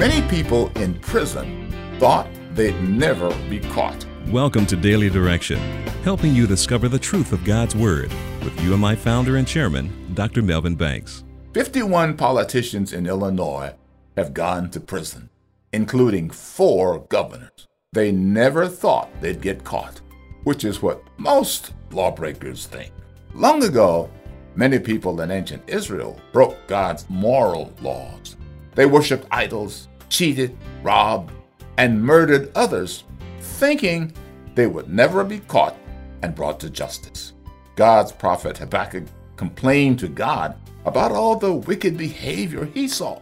Many people in prison thought they'd never be caught. Welcome to Daily Direction, helping you discover the truth of God's Word with UMI founder and chairman, Dr. Melvin Banks. 51 politicians in Illinois have gone to prison, including four governors. They never thought they'd get caught, which is what most lawbreakers think. Long ago, many people in ancient Israel broke God's moral laws. They worshiped idols, cheated, robbed, and murdered others, thinking they would never be caught and brought to justice. God's prophet Habakkuk complained to God about all the wicked behavior he saw.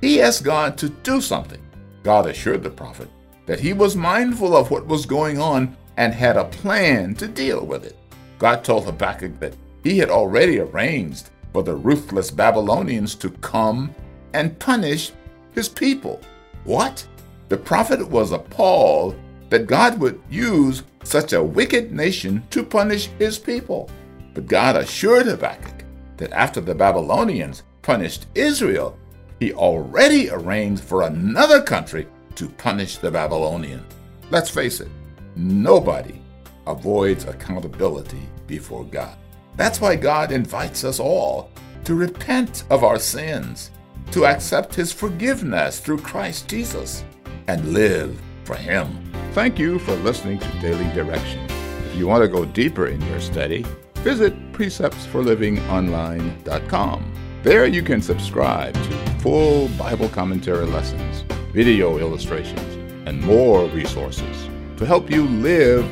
He asked God to do something. God assured the prophet that he was mindful of what was going on and had a plan to deal with it. God told Habakkuk that he had already arranged for the ruthless Babylonians to come and punish his people. What? The prophet was appalled that God would use such a wicked nation to punish his people. But God assured Habakkuk that after the Babylonians punished Israel, he already arranged for another country to punish the Babylonians. Let's face it, nobody avoids accountability before God. That's why God invites us all to repent of our sins, to accept His forgiveness through Christ Jesus, and live for Him. Thank you for listening to Daily Direction. If you want to go deeper in your study, visit preceptsforlivingonline.com. There you can subscribe to full Bible commentary lessons, video illustrations, and more resources to help you live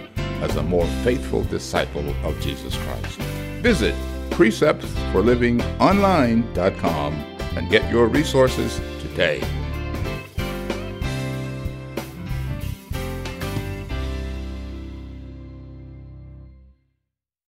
as a more faithful disciple of Jesus Christ. Visit preceptsforlivingonline.com and get your resources today.